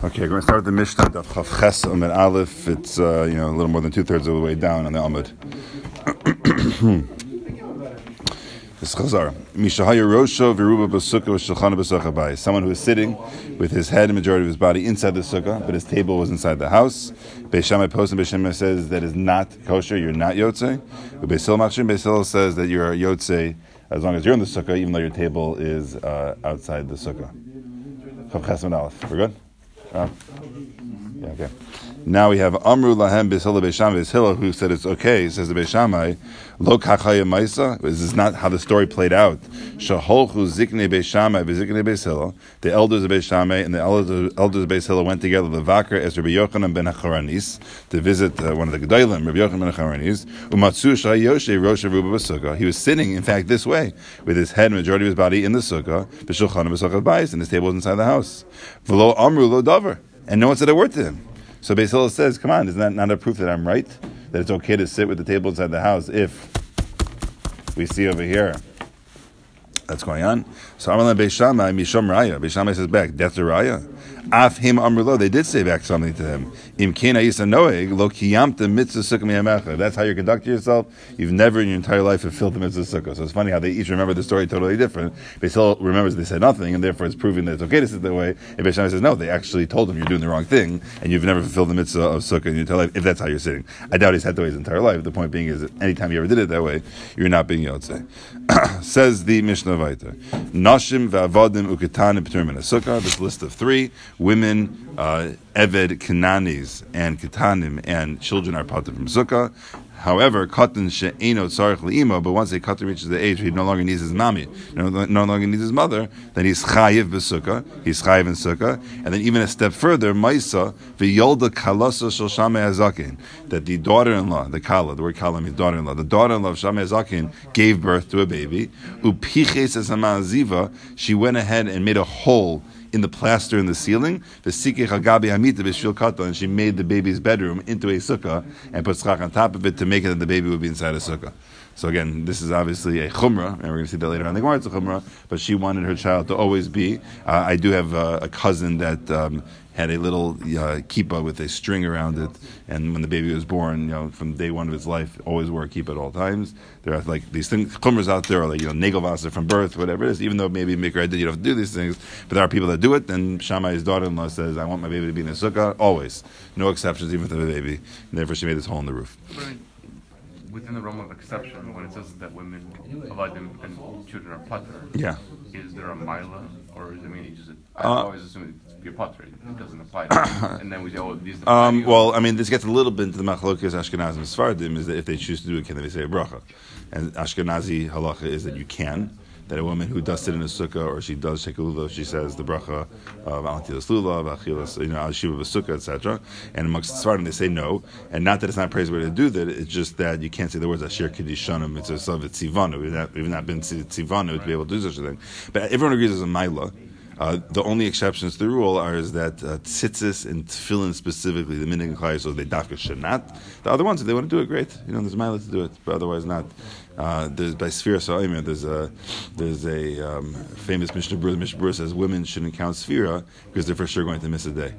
Okay, we're going to start with the Mishnah of Chav Ches Amid Aleph. It's uh, you know a little more than two thirds of the way down on the Amud. This Chazar. Mishahaya Rosho Viruba Basukah Shulchana Basachabay. Someone who is sitting with his head and majority of his body inside the sukkah, but his table was inside the house. Beis Shammai Post and Beis Shammai says that is not kosher, you're not Yotze. Beisil Machshim Beisil says that you're Yotze as long as you're in the sukkah, even though your table is uh, outside the sukkah. Chav Ches Amid Aleph. We're good? Uh, yeah, okay. Now we have Amru Lahem Bishila Beis Shammai Bishila who said it's okay. Says the Beis Shammai, Lo Kachaya Maisa. This is not how the story played out. Shaholchu Zikne Beis Shammai Bezikne Bishila. The elders of Beis Shammai and the elders, elders of Bishila went together. The Vakar as Rabbi Yochanan ben Hacharanis to visit uh, one of the Gedolim, Rabbi Yochanan ben Hacharanis. Umatsu Shayoshe Rosh Ruba Basukah. He was sitting, in fact, this way with his head majority of his body in the sukkah. B'shulchan B'sukkah Bais, and his table was inside the house. V'lo Amru Lo Dover, and no one said a word to him. So Beis Hillel says, "Come on, isn't that not a proof that I'm right? That it's okay to sit with the table inside the house if we see over here that's going on." So Amar Beis Shammai Misham Raya. Beis Shammai says back, "That's a Raya." Af him amrlo. They did say back something to him. Im lo. That's how you conduct yourself. You've never in your entire life fulfilled the mitzvah sukkah. So it's funny how they each remember the story totally different. Beisil remembers they said nothing, and therefore it's proving that it's okay to sit that way. And Beis says no, they actually told him you're doing the wrong thing, and you've never fulfilled the mitzvah of sukkah in your entire life. If that's how you're sitting, I doubt he's had that way his entire life. The point being is that anytime you ever did it that way, you're not being yotzei. Says the Mishnah Vayter. Nashim va'avadim uketanim. This list of three women, uh, Eved, Kananis, and Ketanim, and children are part from Sukkah. However, katan she'eno tzarich le'imo, but once a katan reaches the age where he no longer needs his mommy, no, longer needs his mother, then he's chayiv b'sukkah, he's chayiv in sukkah, and then even a step further, maisa v'yolda kalasa shel Shammai that the daughter-in-law, the kala, the word kala means daughter-in-law, the daughter-in-law of Shammai hazakin gave birth to a baby, upiches she went ahead and made a hole in the plaster in the ceiling. And she made the baby's bedroom into a sukkah and put schach on top of it to make it that the baby would be inside a sukkah. So again, this is obviously a chumrah, and we're going to see that later on the Gemara. It's a chumrah, but she wanted her child to always be. Uh, I do have uh, a cousin that um, had a little uh, kippah with a string around it, and when the baby was born, you know, from day one of his life, always wore a kippah at all times. There are like these things, chumras out there, are like you know, nagelvasser from birth, whatever it is. Even though maybe Mikra did, you don't have to do these things, but there are people that do it. And Shammai's daughter-in-law says, "I want my baby to be in a sukkah, always, no exceptions, even for the baby." And therefore, she made this hole in the roof. Within the realm of exception, when it says that women, avodim, and children are putter, Yeah. is there a mila, or is it mean you just? I Uh, always assume it's your putter. It doesn't apply. To and then we say, oh, these. are Um, well, I mean, this gets a little bit into the machlokas Ashkenazim and Sfardim, is that if they choose to do it, can they say a bracha? And Ashkenazi halacha is that you can. That a woman who does sit in a sukkah or she does shekulula, she says the bracha of Altilas Lula, of Achilas, you know, Al Shiva Sukkah, etc. And amongst the Sfardim, they say no. And not that it's not praiseworthy to do that, it's just that you can't say the words Ashir Kiddishanim, it's a Tzivanu. We've not, we've not been Tzivanu to be able to do such a thing. But everyone agrees there's a Maila. Uh, the only exceptions to the rule are is that uh, tzitzis and tefillin specifically, the minig and so they dafka shanat. The other ones, if they want to do it, great. You know, there's milah to do it, but otherwise not. Uh, there's by Sfira Sa'imah, there's a there's a um, famous Mishnah Berurah. The Mishnah Berurah says women shouldn't count Sfira because they're for sure going to miss a day.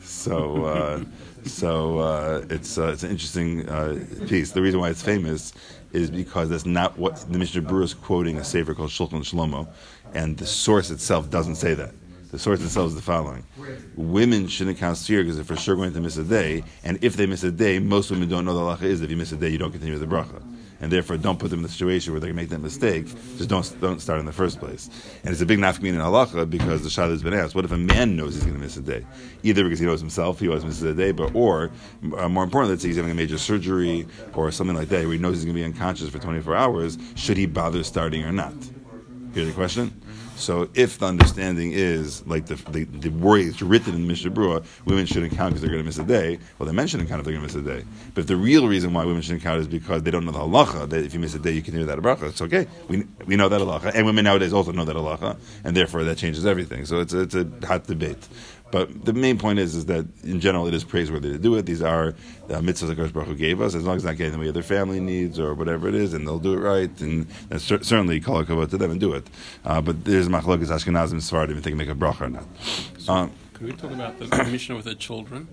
So, uh, so uh, it's uh, it's an interesting uh, piece. The reason why it's famous is because that's not what the Mishnah Berurah is quoting a sefer called Shulchan Shlomo, and the source itself doesn't say that. The source itself is the following: Women shouldn't count sphere because they're for sure going to miss a day, and if they miss a day, most women don't know the halacha is that if you miss a day, you don't continue with the bracha and therefore don't put them in the situation where they can make that mistake. Just don't don't start in the first place. And it's a big nafkameen in halacha because the shad has been asked: What if a man knows he's going to miss a day, either because he knows himself he always misses a day, but or uh, more importantly, let's say he's having a major surgery or something like that, where he knows he's going to be unconscious for 24 hours. Should he bother starting or not? Here's the question. So if the understanding is like the the, the worry is written in Mishnah Berurah, women shouldn't count because they're going to miss a day. Well, the men shouldn't count if they're going to miss a day. But if the real reason why women shouldn't count is because they don't know the halacha that if you miss a day you can do that bracha. It's okay. We, we know that halacha, and women nowadays also know that halacha, and therefore that changes everything. So it's it's a hot debate. But the main point is, is that in general it is praiseworthy to do it. These are the mitzvahs that Kosh Baruch Hu gave us, as long as it's not getting in the way of their family needs or whatever it is, and they'll do it right. And, and cer- certainly call a kavod to them and do it. Uh, but there's machlokas Ashkenazim Sfardim if they can make a bracha or not. Um, Can we talk about the Mishnah with the children?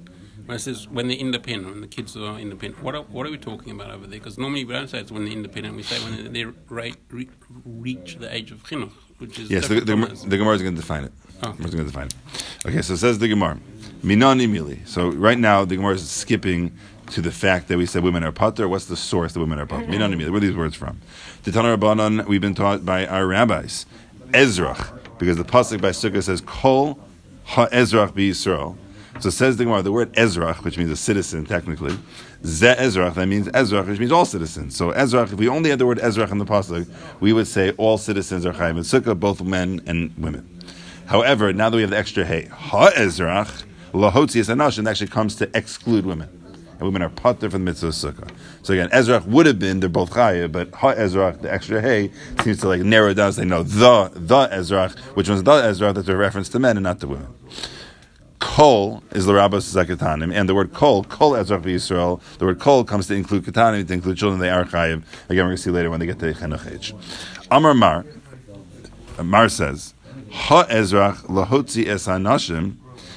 When it says when they're independent, when the kids are independent, what are, what are we talking about over there? Because normally we don't say it's when they're independent, we say when they re- re- reach the age of chinuch, which is Yes, the, the, the Gemara is going to define it. Oh. Gemara's going to define. Okay, so it says the Gemara, Minani Mili. So right now the Gemara is skipping to the fact that we said women are pater. What's the source that women are pater? Minani Mili. Where are these words from? The Tanah Rabbanon, we've been taught by our rabbis, Ezrach, because the pasuk by Sukkah says Kol Ha-Ezrach Be Yisrael. So says the Gemara, the word Ezrach, which means a citizen technically, Ze Ezrach, that means Ezrach, which means all citizens. So Ezrach, if we only had the word Ezrach in the pasuk, we would say all citizens are Chayim and Sukkah, both men and women. However, now that we have the extra hey, Ha-Ezrach, Lahotzias Anashim actually comes to exclude women. And women are pater from the mitzvah of sukkah. So again, Ezrach would have been, they're both chayiv, but ha Ezrach, the extra hey, seems to like narrow down, say no, the, the Ezrach, which one's the Ezrach, that's a reference to men and not to women. Kol is the rabbis zakatanim, and the word kol, kol Ezrach Yisrael, the word kol comes to include katanim, to include children, they are chayiv. Again, we're going to see later when they get to age. Amar Mar, Mar says, Ha Ezrach lahotzi es hanashim,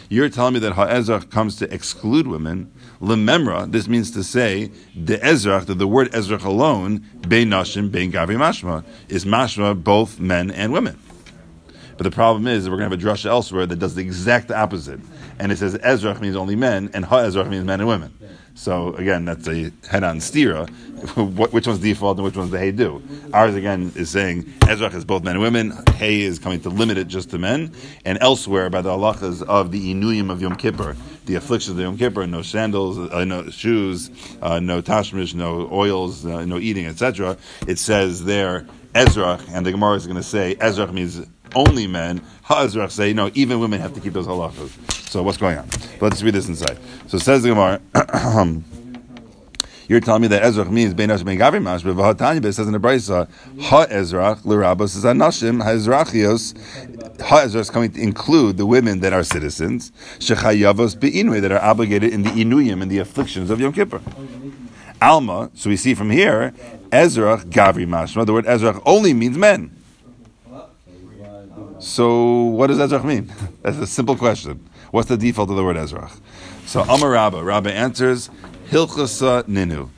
you're telling me that Ha Ezrach comes to exclude women. Lememra, this means to say, the Ezrach, that the word Ezrach alone, bein nashim, bein gavi mashma, is mashma both men and women. But the problem is that we're going to have a drasha elsewhere that does the exact opposite. And it says Ezrach means only men, and Ha Ezrach means men and women. So again, that's a head-on stira. Which one's default and which one's the hey do? Ours again is saying Ezrach is both men and women. Hey is coming to limit it just to men. And elsewhere by the halachas of the inuyim of Yom Kippur, the afflictions of Yom Kippur, no sandals, uh, no shoes, uh, no tashmish, no oils, uh, no eating, etc. It says there Ezrach, and the Gemara is going to say Ezrach means only men. Ha Ezrach say no, even women have to keep those halachas. So what's going on? Let's read this inside. So says the Gemara. You're telling me that Ezrach means Bein Nash Ben Gavri but Vahatanya, says in the Brisa, Ha Ezrach, L'Rabos is Anashim, Ha Ezrachios, Ha Ezrach is coming to include the women that are citizens, Shechayavos Be'inui, that are obligated in the Inuyim, in the afflictions of Yom Kippur. Alma, so we see from here, Ezrach Gavri Mashma, the word Ezrach only means men. So what does Ezrach mean? That's a simple question. What's the default of the word Ezrach? So Amar Rabba, Rabba answers, Hilchasa Ninu.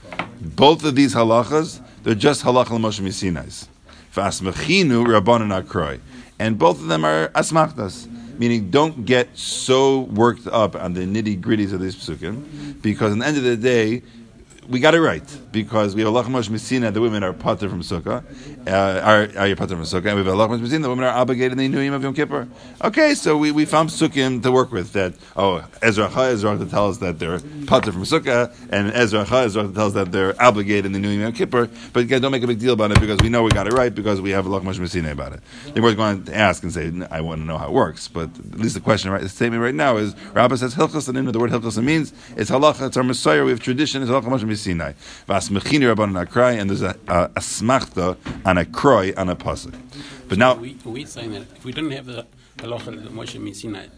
Both of these halachas, they're just halacha l'moshe misinais. Fasmechinu rabbanon akroi. And both of them are asmachtas, meaning don't get so worked up on the nitty gritties of these psukim, because at the end of the day, we got it right because we have Allah Moshe the women are pater from Sukkah, uh, are, are pater from Sukkah, and we have Allah Moshe the women are obligated in the Inuyim of Yom Kippur. Okay, so we, we found Sukkim to work with that. Oh, Ezra Ha Ezra to tell us that they're pater from Sukkah, and Ezra Ha Ezra to tell us that they're obligated in the Inuyim of Yom Kippur. But again, don't make a big deal about it because we know we got it right because we have Allah Moshe about it. Then we're going to ask and say, I want to know how it works, but at least the question, right, the statement right now is, Rabbah says Hilchas and the word Hilchas means it's halacha, it's our Messiah, we have tradition, it's Moshe Sinai. Vasmechini Rabbanon Akrai, and there's a, a, a smachta on a kroi on a pasuk. But now, We, we're saying that if we didn't have the halacha that Moshe Messina,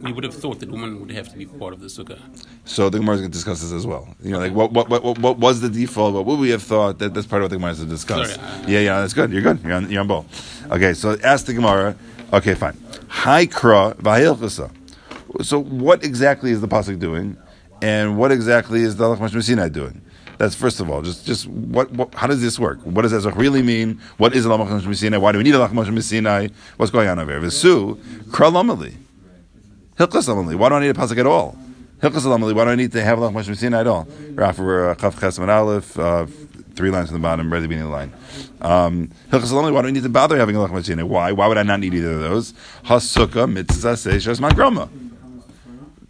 we would have thought that women would have to be part of the sukkah. so the Gemara is going to discuss this as well. You know, like what, what, what, what, was the default? What would we have thought? That, that's part of what the Gemara is to discuss. Sorry, uh, yeah, yeah, that's good. You're good. You're on, you're on ball. Okay, so ask the Gemara. Okay, fine. Hi kra v'hilchasa. So what exactly is the pasuk doing, and what exactly is the Halach Moshe Sinai doing? That's first of all, just just what, what how does this work? What does Ezra really mean? What is Halach Moshe Sinai? Why do we need Halach Moshe Sinai? What's going on over here? V'su kra lamali. Hilchas Lamali. Why don't I need a pasuk at all? Hilchas Lamali. Why do I need to have Halach Moshe Sinai at all? Rafa, uh, Chaf Chesman Aleph, uh, three lines from the bottom, ready beginning of the line. Um, Hilchas Lamali. Why do I need to bother having Moshe Sinai? Why? Why would I not need either of those? Hasukah mitzvah seishas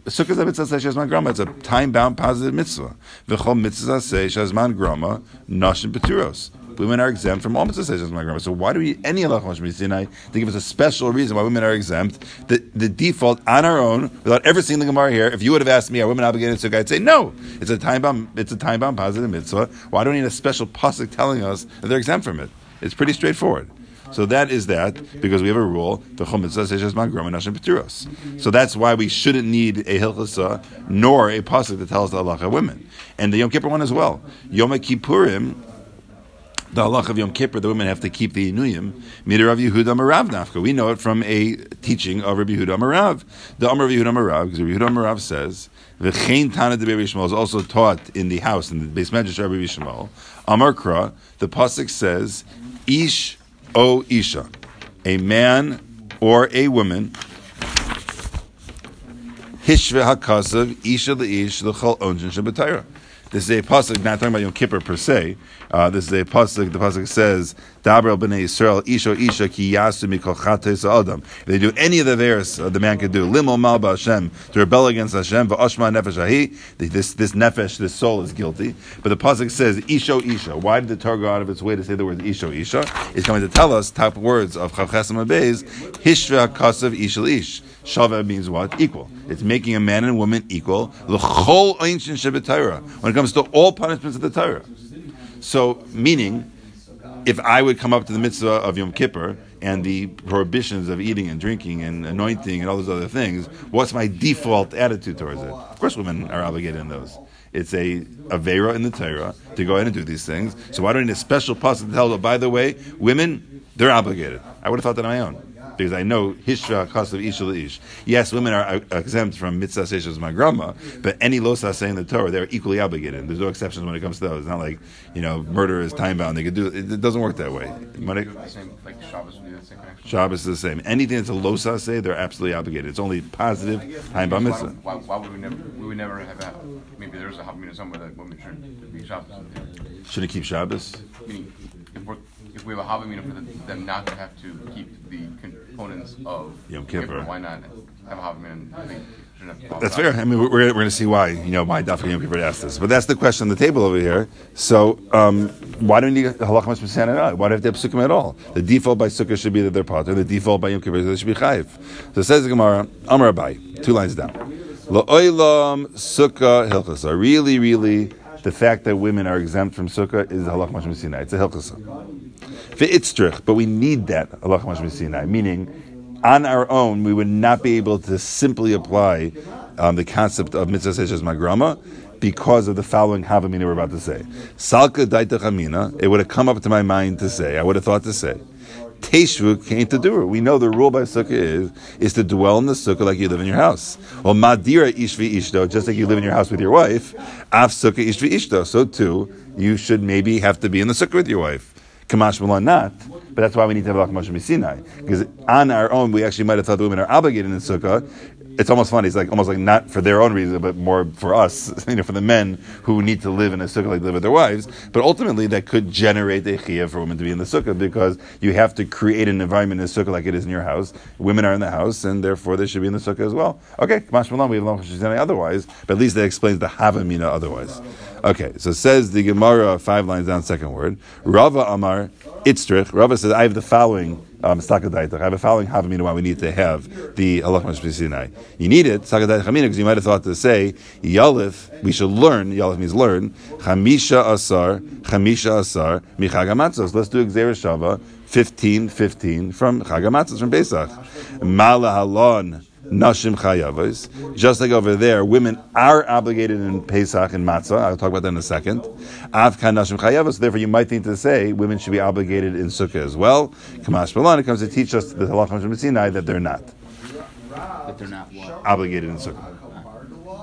mangrama. Sukkah is a mitzvah seishas mangrama. It's a time-bound positive mitzvah. V'chol mitzvah seishas mangrama nashim peturos. Women are exempt from all mitzvah seishas mangrama. So why do we any halach Moshe Sinai to give us a special reason why women are exempt? The, the default on our own, without ever seeing the Gemara here, if you would have asked me, are women obligated to? I'd say no. It's a time-bound. It's a time-bound positive mitzvah. Why do we need a special pasuk telling us that they're exempt from it? It's pretty straightforward. So that is that because we have a rule. So that's why we shouldn't need a hilchasa nor a pasuk that tells the halacha women, and the Yom Kippur one as well. Yom Kippurim, the halach of Yom Kippur, the women have to keep the inuyim. Mida Rav Yehuda Marav nafka. We know it from a teaching of Rabbi Yehuda Marav. The Amar of Yehuda Marav, because Rabbi Yehuda Marav says the Chain Tana de is also taught in the house in the base medrash of Rabbi Shmuel. Amar Kra, the pasuk says, Ish o Isha, a man or a woman. Hishve hakasav isha leish l'chol onjin shabbatayra. This is a pasuk not talking about Yom Kippur per se. Uh, this is a pasuk. The pasuk says, "Daber b'nei Yisrael isha isha ki yasu mikol adam." If they do any of the verse, uh, the man could do limol mal Hashem to rebel against Hashem v'oshma nefesh ahi. This this nefesh, this soul is guilty. But the pasuk says isha isha. Why did the Torah go out of its way to say the word isha isha? It's going to tell us top words of Chavchesam Abayz, hishve hakasav isha ish. Shava means what? Equal. It's making a man and woman equal. L'chol ancient Shabbat Torah. When it comes to all punishments of the Torah. So, meaning, if I would come up to the mitzvah of Yom Kippur and the prohibitions of eating and drinking and anointing and all those other things, what's my default attitude towards it? Of course, women are obligated in those. It's a avera in the Torah to go ahead and do these things. So why do I need a special pasuk to tell? Them, by the way, women, they're obligated. I would have thought that on my own because I know hishra kasav isha ish. Yes, women are uh, exempt from mitzvah seishas magrama, but any losa say in the Torah, they're equally obligated. There's no exceptions when it comes to those. It's not like you know murder is time bound. They could do it. It doesn't work that way. When it, like Shabbos the same Shabbos is the same. Anything that's a losa say, they're absolutely obligated. It's only positive time bound mitzvah. Why, why, would we never? We would never have a. Maybe there's a havmina somewhere that women shouldn't be Shabbos. Shouldn't keep Shabbos. Meaning, if we're if we have a havmina for them not to have to keep the components of Yom Kippur, why not have a havmina? That's fair. I mean, we're, we're going to see why, you know, why Dafka Yom Kippur asked this. But that's the question on the table over here. So, um, why do we need halacha mitzvah Why do we have to have psukim at all? The default by sukkah should be that they're potter. The default by Yom Kippur is that they should be chayiv. So it says the Gemara, Amar Abai, two lines down. La'oilam sukkah hilchasa. Really, really, the fact that women are exempt from sukkah is halacha mitzvah It's a hilchasa. But we need that Allah Sinai, meaning on our own we would not be able to simply apply um, the concept of mitzvah seshes magrama because of the following havamina we're about to say. Salka daita chamina, it would have come up to my mind to say, I would have thought to say. Teshvuk came to do it. We know the rule by sukkah is is to dwell in the sukkah like you live in your house. Well, madira ishvi ishto, just like you live in your house with your wife, af sukkah ishvi ishto. So too, you should maybe have to be in the sukkah with your wife. Kamash Malon not, but that's why we need to have a Moshe Sinai. Because on our own, we actually might have thought the women are obligated in the sukkah. It's almost funny. It's like almost like not for their own reason, but more for us, you know, for the men who need to live in a sukkah like live with their wives. But ultimately, that could generate a chiyah for women to be in the sukkah because you have to create an environment in the sukkah like it is in your house. Women are in the house, and therefore they should be in the sukkah as well. Okay, Kamash Malon, we have Sinai otherwise, but at least that explains the Havamina otherwise. Okay, so says the Gemara five lines down, second word. Rava Amar Itzrich. Rava says, I have the following um, I have a following Havamina why we need to have the Allah Sinai. You need it, Stakadait Chamina, because you might have thought to say, Yalif, we should learn, Yalif means learn, Chamisha Asar, Chamisha Asar, Michagamatzos. Let's do Xer Shava, 15, 15 from Chagamatzos, from Pesach. Mala Halon, Nashim Chayavos. Just like over there, women are obligated in Pesach and Matzah. I'll talk about that in a second. Avkan Nashim Chayavos. Therefore, you might think to say women should be obligated in Sukkah as well. Kamash Balan, it comes to teach us the Halachah from Sinai that they're not. That they're not what? Obligated in Sukkah.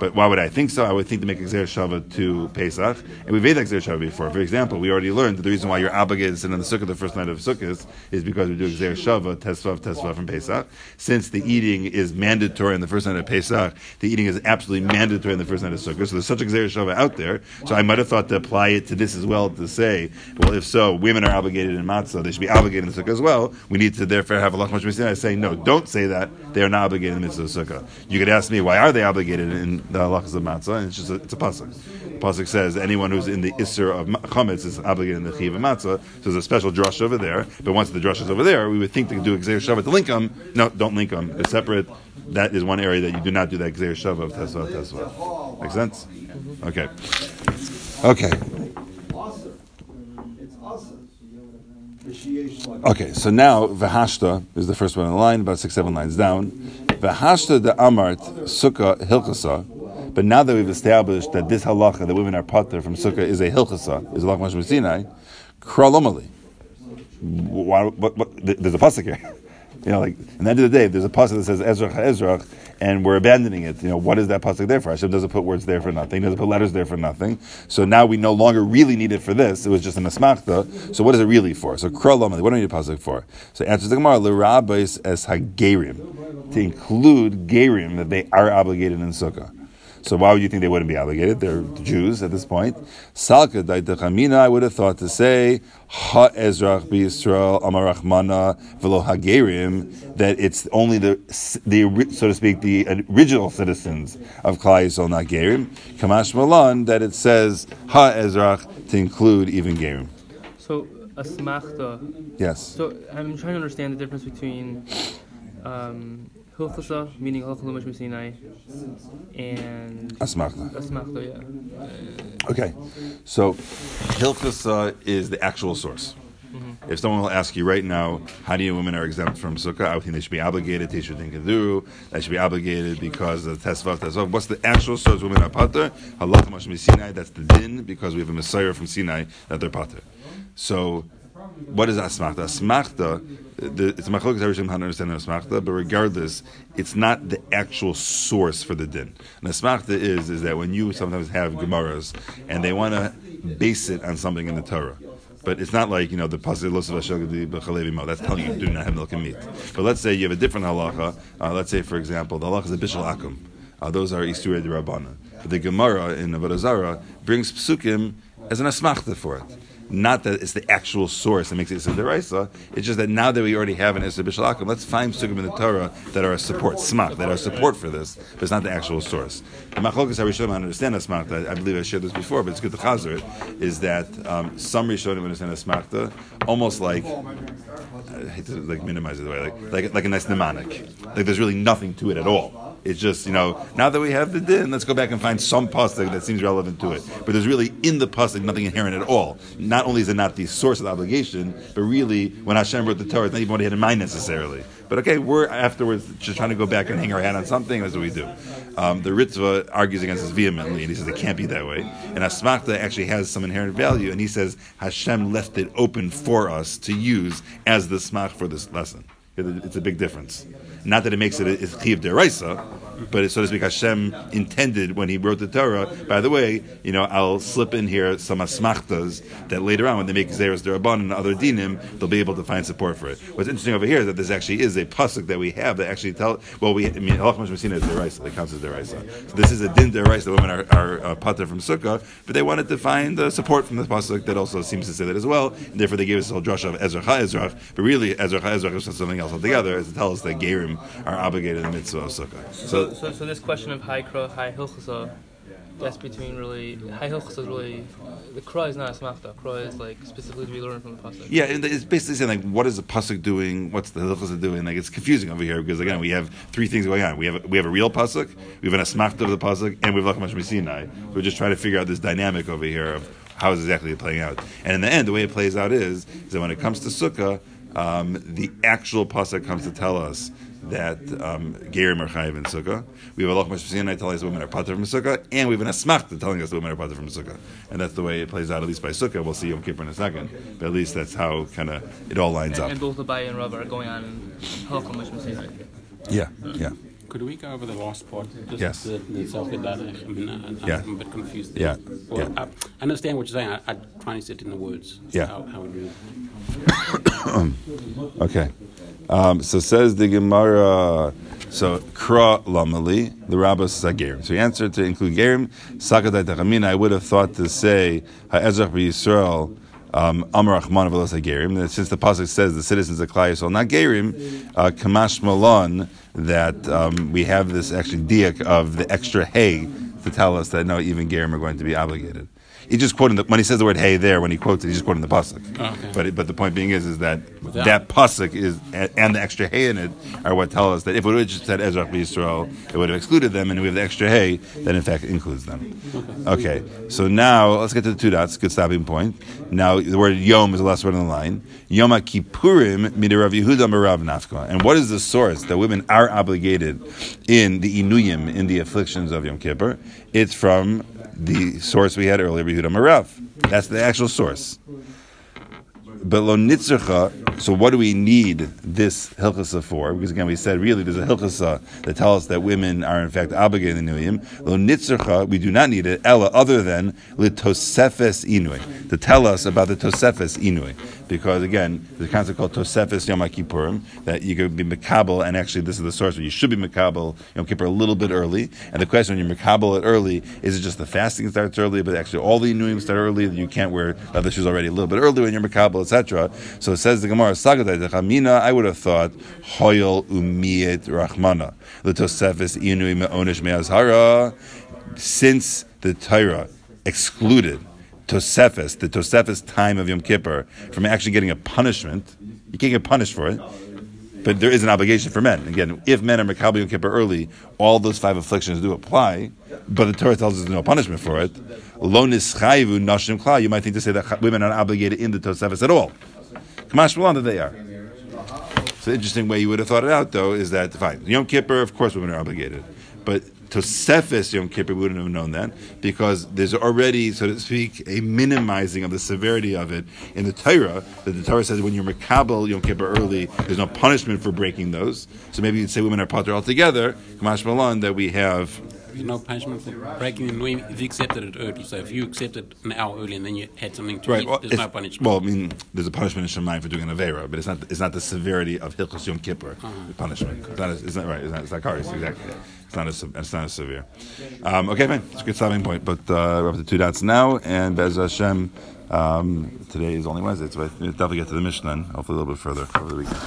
But why would I think so? I would think to make Xer Shava to Pesach. And we've made Xer Shava before. For example, we already learned that the reason why you're obligated to sit on the Sukkah the first night of Sukkot is because we do Xer Shava, Tesvav, Tesvav from Pesach. Since the eating is mandatory on the first night of Pesach, the eating is absolutely mandatory on the first night of Sukkot. So there's such a Xer Shava out there. So I might have thought to apply it to this as well to say, well, if so, women are obligated in Matzah, they should be obligated in the Sukkah as well. We need to therefore have a Lachmash I say, no, don't say that. They are not obligated in the mitzvah of Sukkah. You could ask me, why are they obligated in the halachas of matzah? It's just a, it's a pasuk. The pasuk says anyone who's in the isser of chametz is obligated in the chiv of matzah. So there's a special drush over there. But once the drush is over there, we would think to do exer shavat to link them. No, don't link them. They're separate. That is one area that you do not do that exer shavat of tesva tesva. Make sense? Okay. Okay. Okay, so now Vahashta is the first one in the line, about six, seven lines down. Vahashta de Amart Sukkah Hilchasa. But now that we've established that this halacha, that women are pater from Sukkah, is a Hilchasa, is a Lach Sinai, Kralomali. There's a pasuk here. You know, like, in the end of the day, there's a pasuk that says Ezrach Ezrach, and we're abandoning it. You know, what is that pasuk there for? Hashem doesn't put words there for nothing. Doesn't put letters there for nothing. So now we no longer really need it for this. It was just an asmachta. So what is it really for? So kralomali. What do we need a pasuk for? So answers the Gemara: L'rabais es hagerim to include gerim that they are obligated in sukkah. So why would you think they wouldn't be obligated? They're Jews at this point. Salka daitachamina, I would have thought to say ha ezrach b'Yisrael amarachmana velo hagerim that it's only the the so to speak the original citizens of Klal Yisrael, not gerim. Kamash malan that it says ha ezrach to include even gerim. So asmachta. Yes. So I'm trying to understand the difference between um, hilchasa, meaning halachah l'moshe Sinai, and Asmachta. asmachta. Yeah. Okay, so Hilchasa uh, is the actual source. Mm-hmm. If someone will ask you right now, how do you women are exempt from sukkah? I would think they should be obligated. They should think keduru. They should be obligated because of tesvav tesvav. What's the actual source? Women are pater. Halach mashmi Sinai. That's the din because we have a messiah from Sinai that they're pater. So, what is asmachta? Asmachta. The, it's machlokes Harishim how to understand asmachta, but regardless, it's not the actual source for the din. And asmachta is is that when you sometimes have gemaras and they want to base it on something in the Torah. But it's not like, you know, the B'chalevi Mo. That's telling you do not have milk and meat. But let's say you have a different halacha. Uh, let's say, for example, the halacha is a bishul akum. Uh, those are Isturei Rabbanan. But the Gemara in Avodah brings psukim as an asmachta for it. Not that it's the actual source that makes it Isser Deraisa. It's just that now that we already have an Isser Bishul Akum, let's find psukim in the Torah that are a support, smach, that are support for this, but it's not the actual source. The Machlokas HaRishonim, understand Asmachta, I believe I shared this before, but it's good to chazer it, is that um, some Rishonim understand Asmachta almost like, I hate to like minimize it the way, like, like, like a nice mnemonic. Like there's really nothing to it at all. It's just, you know, now that we have the din, let's go back and find some pasuk that seems relevant to it. But there's really in the pasuk nothing inherent at all. Not only is it not the source of the obligation, but really when Hashem wrote the Torah, it's not even what he had in mind necessarily. But okay, we're afterwards just trying to go back and hang our hat on something. That's what we do. Um, the Ritva argues against this vehemently, and he says it can't be that way. And Asmachta actually has some inherent value, and he says Hashem left it open for us to use as the smach for this lesson. It's a big difference. Not that it makes it a chiv deraisa, but it's, so to speak, Hashem intended when He wrote the Torah. By the way, you know, I'll slip in here some asmachtas that later on, when they make zeros derabban and other dinim, they'll be able to find support for it. What's interesting over here is that this actually is a pasuk that we have that actually tell. Well, we I mean, halach mashmasina is deraisa. It counts as deraisa. So this is a din deraisa. The women are, are uh, pater from sukkah, but they wanted to find uh, support from the pasuk that also seems to say that as well. And therefore, they gave us the whole drasha of Ezra Ezra, but really Ezra Ezra is something else altogether. Is to tell us that gerim are obligated in the mitzvah of sukkah. So, so, so this question of high kra, high hilchasa, that's between really high hilchasa is really the kra is not a smachta. Kra is like specifically to be learned from the pasuk. Yeah, it's basically saying like, what is the pasuk doing? What's the hilchos doing? Like, it's confusing over here because again, we have three things going on. We have we have a real pasuk, we have an asmachta of the pasuk, and we have lachmash Sinai. We're just trying to figure out this dynamic over here of how is exactly it playing out. And in the end, the way it plays out is, is that when it comes to sukkah, um, the actual pasuk comes to tell us that um, gerim are chayiv in sukkah. We have a lachmash Sinai telling us the women are pater from sukkah, and we have an asmachta telling us the women are pater from sukkah. And that's the way it plays out, at least by sukkah. We'll see Yom Kippur in a second, but at least that's how kind of it all lines And, up. and both the Abai and Rav are going on in halachah mishma Sinai. Yeah, yeah. Could we go over the last part? Just Yes. The, the self-identification. I mean, I, I'm Yeah. a bit confused. There. Yeah, Well, yeah. I, I understand what you're saying. I, I try and sit in the words. Yeah. How, how we do. Okay. Um, so says the Gemara. So kra lamali the rabbis sagerim. So he answered to include gerim. Sakadat tachamina. I would have thought to say ha'ezrach b'Yisrael. Um, Amar Achman v'los hagerim. That since the pasuk says the citizens of Klal Yisrael not gerim, uh, kamash malon that um, we have this actually diak of the extra hay to tell us that no, even gerim are going to be obligated. He just quoting the, when he says the word "hey" there when he quotes it, he's just quoting the pasuk. Oh, okay. But but the point being is is that Without- that pasuk is and the extra "hey" in it are what tell us that if it would have just said Ezra Yisrael, it would have excluded them, and we have the extra "hey" that in fact includes them. Okay, so now let's get to the two dots. Good stopping point. Now the word Yom is the last word on the line. Yom Kippurim midirav Yehuda Marav Nafka. And what is the source that women are obligated in the Inuyim in the afflictions of Yom Kippur? It's from the source we had earlier, Yehuda Marav. That's the actual source. but lo nitzercha. So what do we need this hilchasa for? Because again, we said really there's a hilchasa that tells us that women are in fact obligated in the nuyim. Lo nitzercha, we do not need it. Ella, other than litosefes inui, to tell us about the tosefes inui. Because again, there's a concept called tosefes yom kippurim that you could be makabel, and actually this is the source where you should be makabel yom kippur a little bit early. And the question when you're makabel it early is it just the fasting starts early, but actually all the inuim start early. You can't wear other shoes already a little bit early when you're makabel, etc. So it says the Gemara Sagadai the Chamina. I would have thought hoyel umiyet rachmana the tosefes inui meonish meazhara since the Torah excluded Tosefes, the Tosefes time of Yom Kippur, from actually getting a punishment, you can't get punished for it, but there is an obligation for men. Again, if men are Makabel Yom Kippur early, all those five afflictions do apply, but the Torah tells us there's no punishment for it. You might think to say that women are not obligated in the Tosefes at all. Kamash that they are. So the interesting way you would have thought it out, though, is that fine. Yom Kippur, of course, women are obligated, but Tosefes Yom Kippur, wouldn't have known that because there's already, so to speak, a minimizing of the severity of it in the Torah. That the Torah says when you're Makabel Yom Kippur early, there's no punishment for breaking those. So maybe you'd say women are potter altogether. Kamash Malan that we have There's no punishment for breaking the nuyim if you accepted it early. So if you accepted an hour early and then you had something to eat, Well, there's no punishment. Well, I mean, there's a punishment in Shemayim for doing an Avera, but it's not. It's not the severity of Hilchos Yom Kippur. Uh-huh. The punishment. It's not. as- It's not right. It's not. It's not Karis, exactly. It's not as. It's not as severe. Um, okay, fine. It's a good stopping point. But uh, we're up to two dots now, and Bez Hashem. Um, today is only Wednesday, so we'll definitely get to the Mishnah. and Hopefully, a little bit further over the weekend.